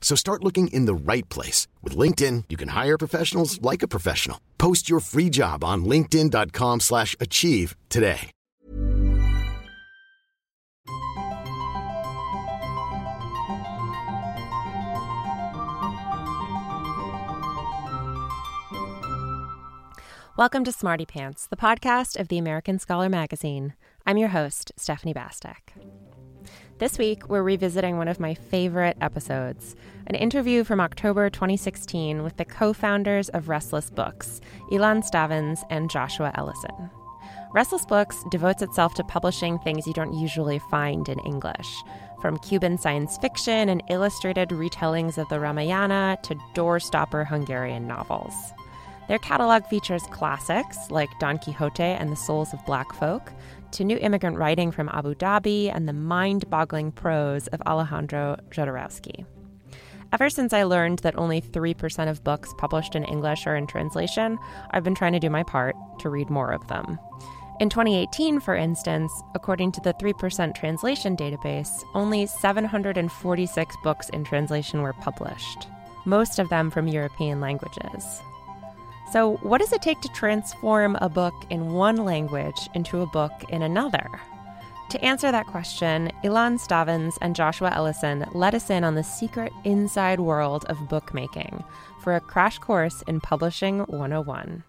So start looking in the right place. With LinkedIn, you can hire professionals like a professional. Post your free job on linkedin.com slash achieve today. Welcome to Smarty Pants, the podcast of the American Scholar magazine. I'm your host, Stephanie Bastek. This week, we're revisiting one of my favorite episodes an interview from October 2016 with the co founders of Restless Books, Ilan Stavans and Joshua Ellison. Restless Books devotes itself to publishing things you don't usually find in English, from Cuban science fiction and illustrated retellings of the Ramayana to doorstopper Hungarian novels. Their catalog features classics like Don Quixote and the Souls of Black Folk, to new immigrant writing from Abu Dhabi and the mind boggling prose of Alejandro Jodorowsky. Ever since I learned that only 3% of books published in English are in translation, I've been trying to do my part to read more of them. In 2018, for instance, according to the 3% translation database, only 746 books in translation were published, most of them from European languages. So, what does it take to transform a book in one language into a book in another? To answer that question, Ilan Stavans and Joshua Ellison let us in on the secret inside world of bookmaking for a crash course in Publishing 101.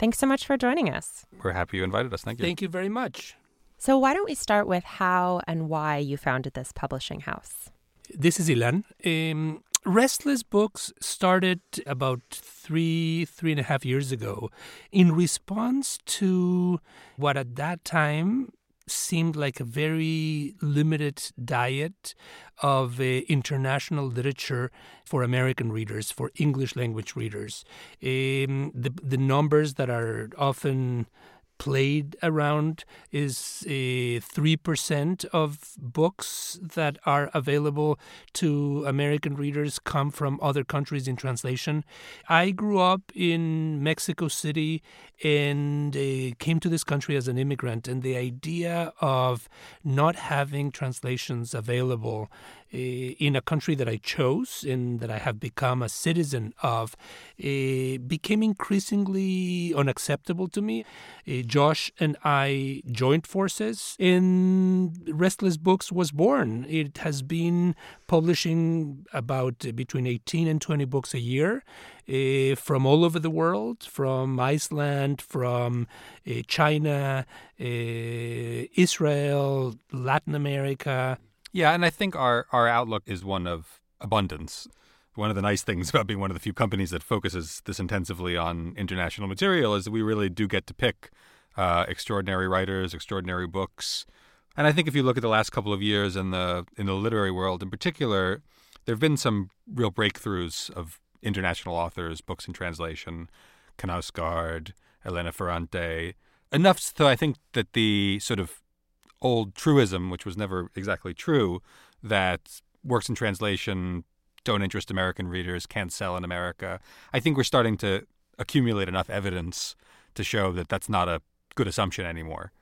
Thanks so much for joining us. We're happy you invited us. Thank you. Thank you very much. So, why don't we start with how and why you founded this publishing house? This is Ilan. Um, Restless Books started about three, three and a half years ago in response to what at that time seemed like a very limited diet of uh, international literature for American readers, for English language readers. Um, the, the numbers that are often played around is uh, three percent of books that are available to American readers come from other countries in translation. I grew up in Mexico City and uh, came to this country as an immigrant, and the idea of not having translations available Eh, in a country that I chose and that I have become a citizen of uh, became increasingly unacceptable to me. Uh, Josh and I joined forces, and Restless Books was born. It has been publishing about between 18 and 20 books a year from all over the world, from Iceland, from China, Israel, Latin America. Yeah, and I think our, our outlook is one of abundance. One of the nice things about being one of the few companies that focuses this intensively on international material is that we really do get to pick uh, extraordinary writers, extraordinary books. And I think if you look at the last couple of years in the in the literary world in particular, there have been some real breakthroughs of international authors, books in translation, Knausgaard, Elena Ferrante, enough so I think that the sort of old truism, which was never exactly true, that works in translation don't interest American readers, can't sell in America. I think we're starting to accumulate enough evidence to show that that's not a good assumption anymore.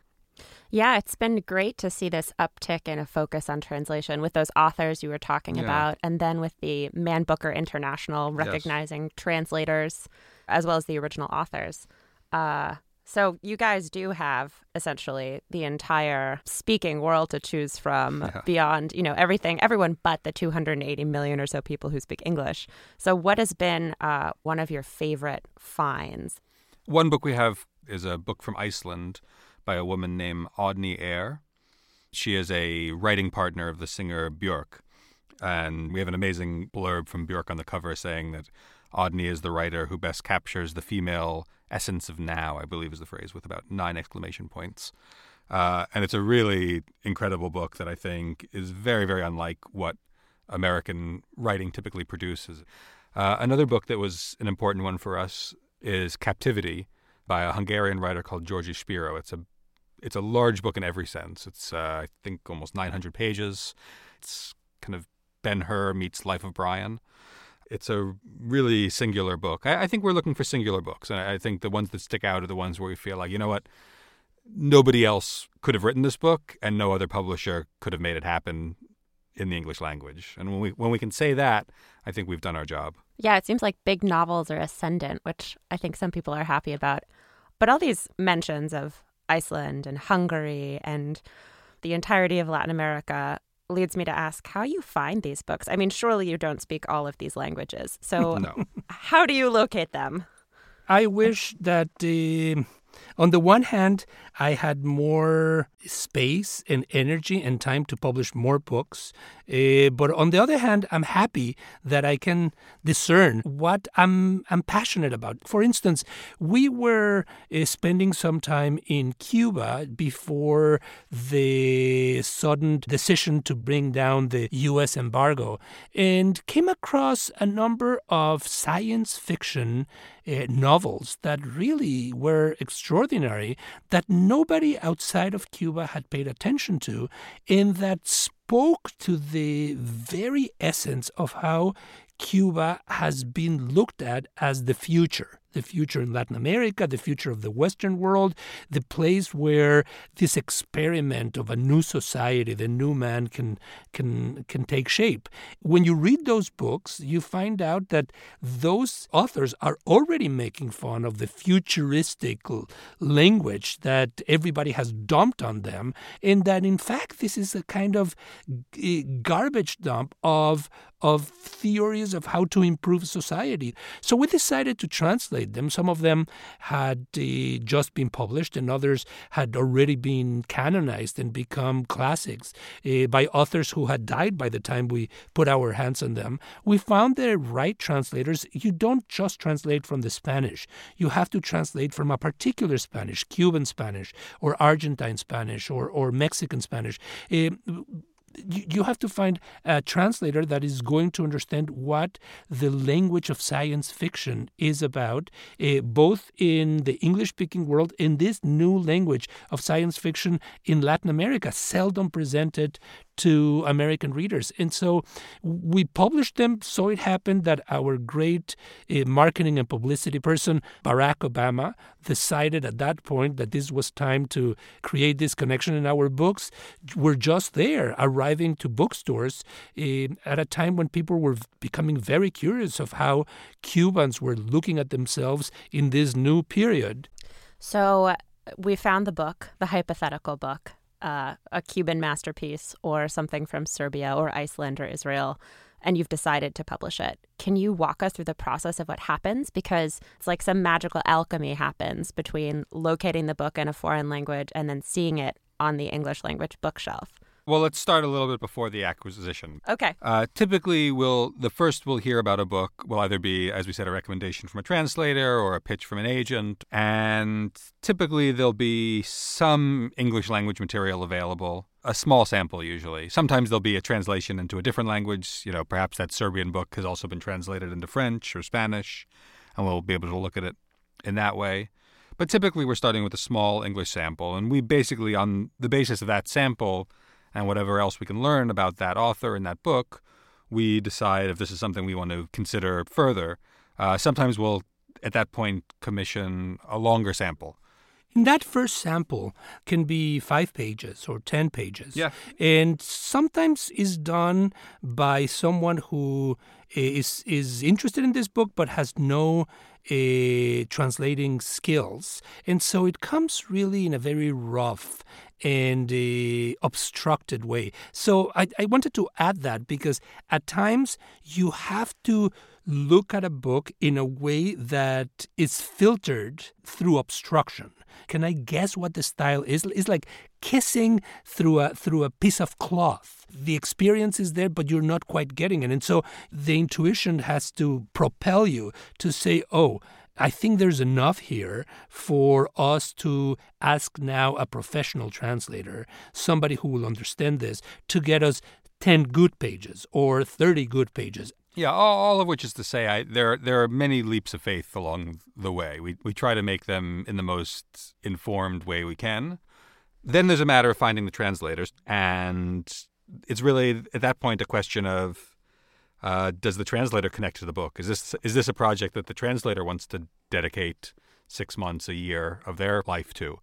Yeah, it's been great to see this uptick in a focus on translation with those authors you were talking Yeah. about, and then with the Man Booker International recognizing translators as well as the original authors. Uh, so you guys do have essentially the entire speaking world to choose from Yeah. beyond, you know, everything, everyone but the 280 million or so people who speak English. So what has been uh, one of your favorite finds? One book we have is a book from Iceland by a woman named Oddný Eir. She is a writing partner of the singer Björk. And we have an amazing blurb from Björk on the cover saying that Oddný is the writer who best captures the female essence of now, I believe is the phrase, with about nine exclamation points. Uh, and it's a really incredible book that I think is very, very unlike what American writing typically produces. Uh, another book that was an important one for us is Captivity by a Hungarian writer called György Spiró. It's a it's a large book in every sense. It's uh, I think almost 900 pages. It's kind of Ben Hur meets Life of Brian. It's a really singular book. I, I think we're looking for singular books, and I think the ones that stick out are the ones where we feel like you know what, nobody else could have written this book, and no other publisher could have made it happen in the English language. And when we when we can say that, I think we've done our job. Yeah, it seems like big novels are ascendant, which I think some people are happy about. But all these mentions of Iceland and Hungary and the entirety of Latin America leads me to ask how you find these books. I mean, surely you don't speak all of these languages. So no. how do you locate them? I wish that uh, on the one hand, I had more space and energy and time to publish more books. Uh, but on the other hand, I'm happy that I can discern what I'm, I'm passionate about. For instance, we were uh, spending some time in Cuba before the sudden decision to bring down the U.S. embargo and came across a number of science fiction uh, novels that really were extraordinary that nobody outside of Cuba had paid attention to, and that spoke to the very essence of how Cuba has been looked at as the future the future in Latin America, the future of the Western world, the place where this experiment of a new society, the new man, can can can take shape. When you read those books, you find out that those authors are already making fun of the futuristic language that everybody has dumped on them, and that in fact this is a kind of garbage dump of of theories of how to improve society. So we decided to translate them. Some of them had uh, just been published, and others had already been canonized and become classics uh, by authors who had died by the time we put our hands on them. We found the right translators. You don't just translate from the Spanish, you have to translate from a particular Spanish, Cuban Spanish, or Argentine Spanish, or, or Mexican Spanish. Uh, you have to find a translator that is going to understand what the language of science fiction is about, uh, both in the English speaking world in this new language of science fiction in Latin America, seldom presented to American readers. And so we published them. So it happened that our great uh, marketing and publicity person, Barack Obama, decided at that point that this was time to create this connection And our books. We're just there, arriving to bookstores uh, at a time when people were becoming very curious of how Cubans were looking at themselves in this new period. So we found the book, the hypothetical book, uh, a Cuban masterpiece or something from Serbia or Iceland or Israel, and you've decided to publish it. Can you walk us through the process of what happens? Because it's like some magical alchemy happens between locating the book in a foreign language and then seeing it on the English language bookshelf. Well, let's start a little bit before the acquisition. Okay. Uh, typically, we'll the first we'll hear about a book will either be, as we said, a recommendation from a translator or a pitch from an agent, and typically there'll be some English language material available. A small sample, usually. Sometimes there'll be a translation into a different language. You know, perhaps that Serbian book has also been translated into French or Spanish, and we'll be able to look at it in that way. But typically, we're starting with a small English sample, and we basically, on the basis of that sample, and whatever else we can learn about that author and that book, we decide if this is something we want to consider further. Uh, sometimes we'll, at that point, commission a longer sample. And that first sample can be five pages or 10 pages. Yeah. And sometimes is done by someone who is, is interested in this book but has no uh, translating skills. And so it comes really in a very rough and uh, obstructed way. So I, I wanted to add that because at times you have to look at a book in a way that is filtered through obstruction. Can I guess what the style is? It's like kissing through a through a piece of cloth. The experience is there, but you're not quite getting it. And so the intuition has to propel you to say, oh, I think there's enough here for us to ask now a professional translator, somebody who will understand this, to get us 10 good pages or 30 good pages. Yeah, all, all of which is to say, I, there there are many leaps of faith along the way. We we try to make them in the most informed way we can. Then there's a matter of finding the translators, and it's really at that point a question of uh, does the translator connect to the book? Is this is this a project that the translator wants to dedicate six months, a year of their life to?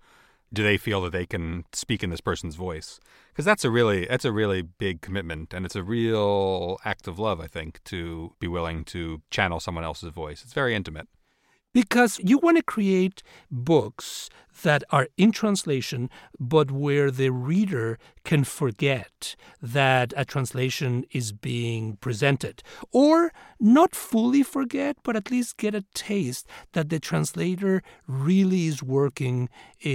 Do they feel that they can speak in this person's voice? Because that's a really that's a really big commitment, and it's a real act of love, I think, to be willing to channel someone else's voice. It's very intimate because you want to create books that are in translation, but where the reader can forget that a translation is being presented. Or not fully forget, but at least get a taste that the translator really is working uh,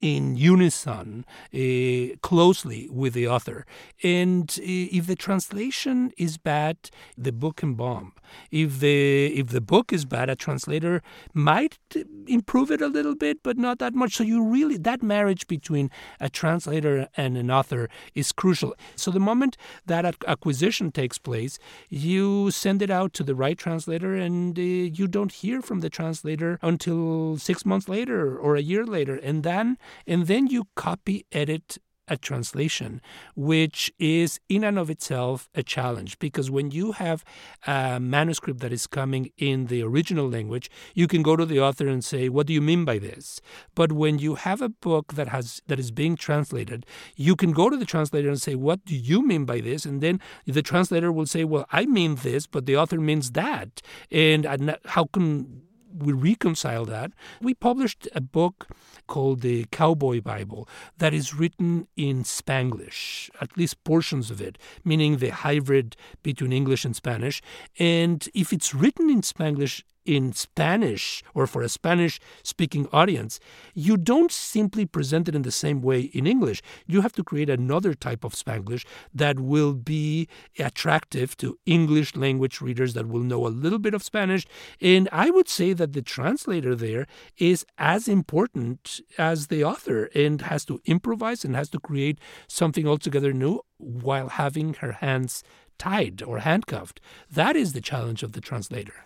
in unison, uh, closely with the author. And uh, if the translation is bad, the book can bomb. If the if the book is bad, a translator might improve it a little bit, but not that much. So you really that marriage between a translator and an author is crucial. So the moment that acquisition takes place, you send it out to the right translator, and uh, you don't hear from the translator until six months later or a year later, and then and then you copy edit a translation, which is in and of itself a challenge because when you have a manuscript that is coming in the original language, you can go to the author and say, "What do you mean by this?" But when you have a book that has that is being translated, you can go to the translator and say, "What do you mean by this?" And then the translator will say, "Well, I mean this, but the author means that." And how can we reconcile that. We published a book called the Cowboy Bible that is written in Spanglish, at least portions of it, meaning the hybrid between English and Spanish. And if it's written in Spanglish, in Spanish or for a Spanish speaking audience, you don't simply present it in the same way in English. You have to create another type of Spanglish that will be attractive to English language readers that will know a little bit of Spanish. And I would say that the translator there is as important as the author and has to improvise and has to create something altogether new while having her hands tied or handcuffed. That is the challenge of the translator.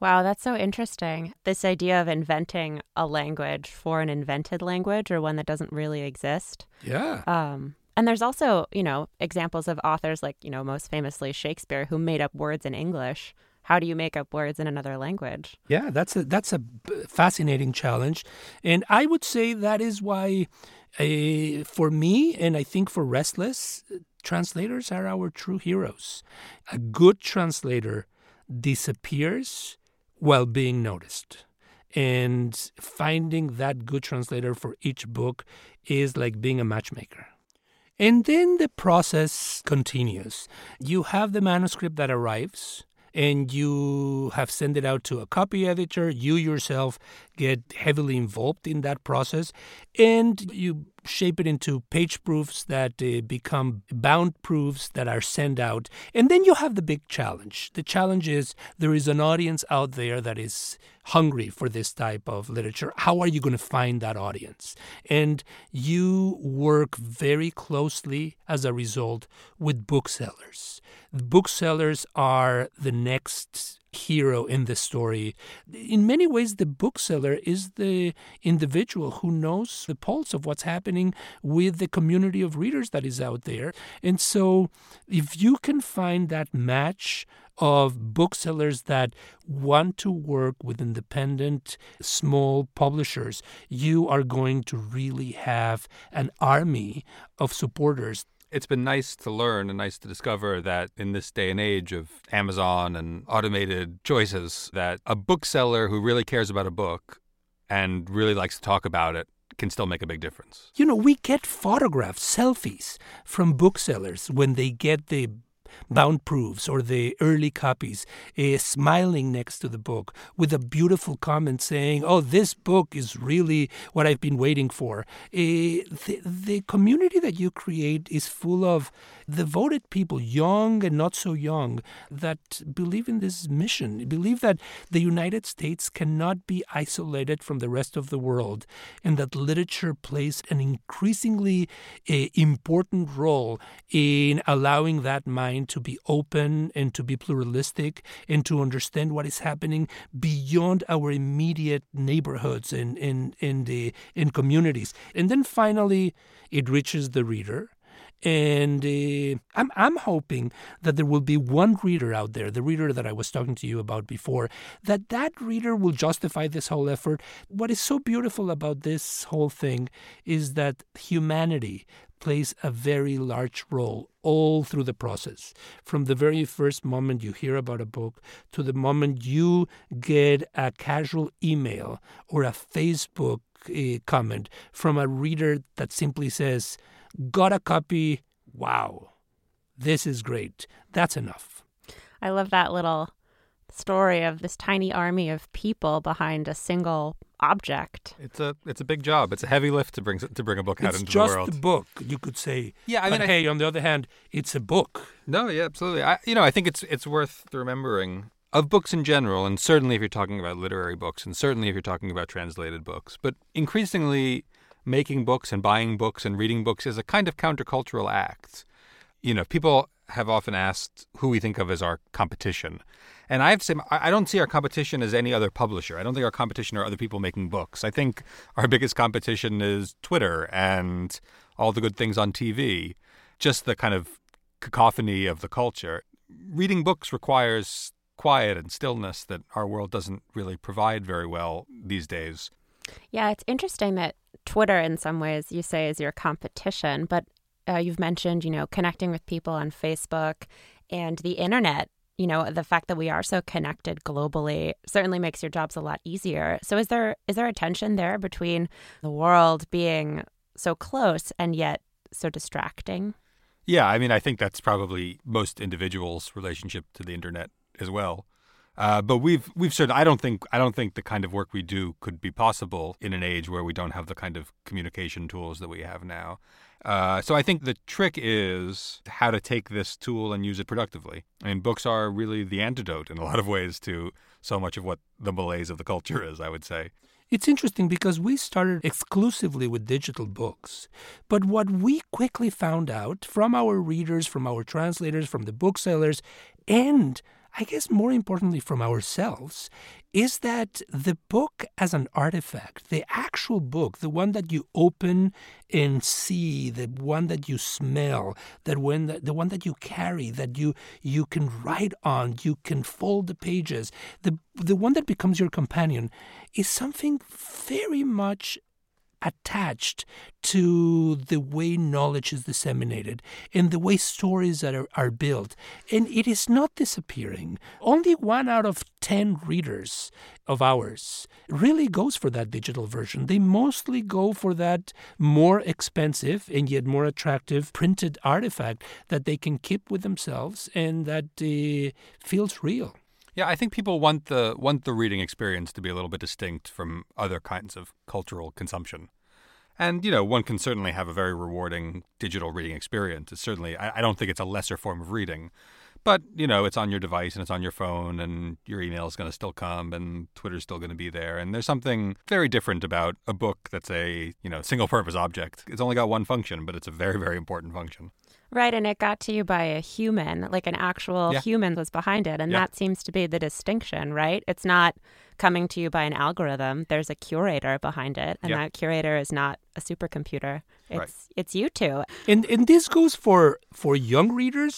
Wow, that's so interesting. This idea of inventing a language for an invented language or one that doesn't really exist. Yeah. Um, and there's also, you know, examples of authors like, you know, most famously Shakespeare who made up words in English. How do you make up words in another language? Yeah, that's a that's a fascinating challenge, and I would say that is why, uh, for me, and I think for Restless, translators are our true heroes. A good translator disappears while being noticed. And finding that good translator for each book is like being a matchmaker. And then the process continues. You have the manuscript that arrives and you have sent it out to a copy editor. You yourself get heavily involved in that process and you shape it into page proofs that uh, become bound proofs that are sent out. And then you have the big challenge. The challenge is there is an audience out there that is hungry for this type of literature. How are you going to find that audience? And you work very closely as a result with booksellers. booksellers are the next hero in the story. In many ways, the bookseller is the individual who knows the pulse of what's happening with the community of readers that is out there. And so, if you can find that match of booksellers that want to work with independent small publishers, you are going to really have an army of supporters it's been nice to learn and nice to discover that in this day and age of Amazon and automated choices, that a bookseller who really cares about a book and really likes to talk about it can still make a big difference. You know, we get photographs, selfies from booksellers when they get the bound proofs or the early copies, uh, smiling next to the book with a beautiful comment saying, "Oh, this book is really what I've been waiting for." Uh, the, the community that you create is full of devoted people, young and not so young, that believe in this mission, believe that the United States cannot be isolated from the rest of the world, and that literature plays an increasingly uh, important role in allowing that mind to be open and to be pluralistic and to understand what is happening beyond our immediate neighborhoods and in in the in communities. And then finally, it reaches the reader and uh, I'm, I'm hoping that there will be one reader out there, the reader that I was talking to you about before, that that reader will justify this whole effort. What is so beautiful about this whole thing is that humanity plays a very large role all through the process. From the very first moment you hear about a book to the moment you get a casual email or a Facebook uh, comment from a reader that simply says, got a copy. Wow, this is great. That's enough. I love that little story of this tiny army of people behind a single object. It's a it's a big job. It's a heavy lift to bring to bring a book out it's into just the world. the book, you could say. Yeah, I but mean, I- hey, on the other hand, it's a book. No, yeah, absolutely. I, you know, I think it's it's worth remembering of books in general, and certainly if you're talking about literary books, and certainly if you're talking about translated books, but increasingly making books and buying books and reading books is a kind of countercultural act. You know, people have often asked who we think of as our competition. And I have to say, I don't see our competition as any other publisher. I don't think our competition are other people making books. I think our biggest competition is Twitter and all the good things on TV, just the kind of cacophony of the culture. Reading books requires quiet and stillness that our world doesn't really provide very well these days. Yeah, it's interesting that Twitter, in some ways, you say is your competition, but uh, you've mentioned, you know, connecting with people on Facebook and the internet. You know, the fact that we are so connected globally certainly makes your jobs a lot easier. So, is there is there a tension there between the world being so close and yet so distracting? Yeah, I mean, I think that's probably most individuals' relationship to the internet as well. Uh, but we've we've certainly I don't think I don't think the kind of work we do could be possible in an age where we don't have the kind of communication tools that we have now. Uh, so I think the trick is how to take this tool and use it productively. I mean, books are really the antidote in a lot of ways to so much of what the malaise of the culture is. I would say. It's interesting because we started exclusively with digital books. But what we quickly found out from our readers, from our translators, from the booksellers, and I guess more importantly from ourselves, is that the book as an artifact, the actual book, the one that you open and see, the one that you smell, that when the, the one that you carry, that you you can write on, you can fold the pages, the the one that becomes your companion, is something very much attached to the way knowledge is disseminated and the way stories are, are built. And it is not disappearing. Only one out of 10 readers of ours really goes for that digital version. They mostly go for that more expensive and yet more attractive printed artifact that they can keep with themselves and that uh, feels real. Yeah, I think people want the want the reading experience to be a little bit distinct from other kinds of cultural consumption. And you know, one can certainly have a very rewarding digital reading experience. It's certainly I, I don't think it's a lesser form of reading. But, you know, it's on your device and it's on your phone and your email is going to still come and Twitter's still going to be there. And there's something very different about a book that's a, you know, single purpose object. It's only got one function, but it's a very, very important function. Right, and it got to you by a human, like an actual Yeah. human was behind it. And Yeah. that seems to be the distinction, right? It's not coming to you by an algorithm. There's a curator behind it, and Yeah. that curator is not a supercomputer. It's Right. it's you two. And and this goes for for young readers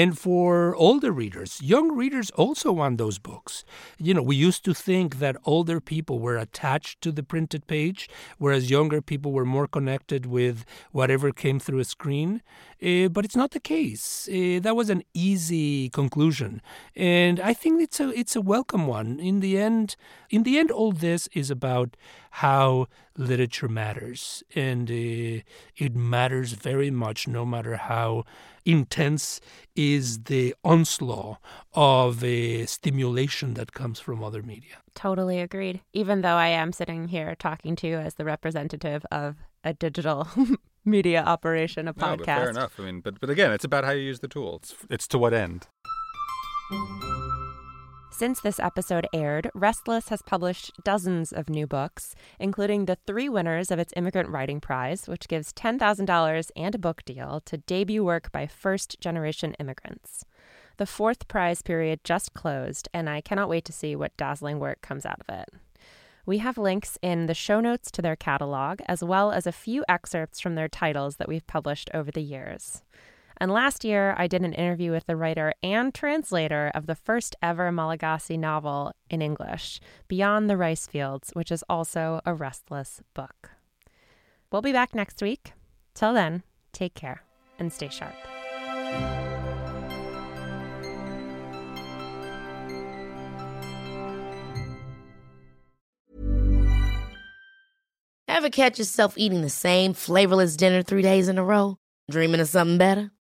and for older readers. Young readers also want those books. You know, we used to think that older people were attached to the printed page, whereas younger people were more connected with whatever came through a screen. Uh, but it's not the case. Uh, that was an easy conclusion, and I think it's a it's a welcome one. In the end, In the end, all this is about how literature matters, and uh, it matters very much no matter how intense is the onslaught of a stimulation that comes from other media. Totally agreed. Even though I am sitting here talking to you as the representative of a digital media operation, a podcast. No, but fair enough. I mean, but but again, it's about how you use the tool. It's it's to what end. Since this episode aired, Restless has published dozens of new books, including the three winners of its Immigrant Writing Prize, which gives $10,000 and a book deal to debut work by first generation immigrants. The fourth prize period just closed, and I cannot wait to see what dazzling work comes out of it. We have links in the show notes to their catalog, as well as a few excerpts from their titles that we've published over the years. And last year, I did an interview with the writer and translator of the first ever Malagasy novel in English, Beyond the Rice Fields, which is also a restless book. We'll be back next week. Till then, take care and stay sharp. Ever catch yourself eating the same flavorless dinner three days in a row? Dreaming of something better?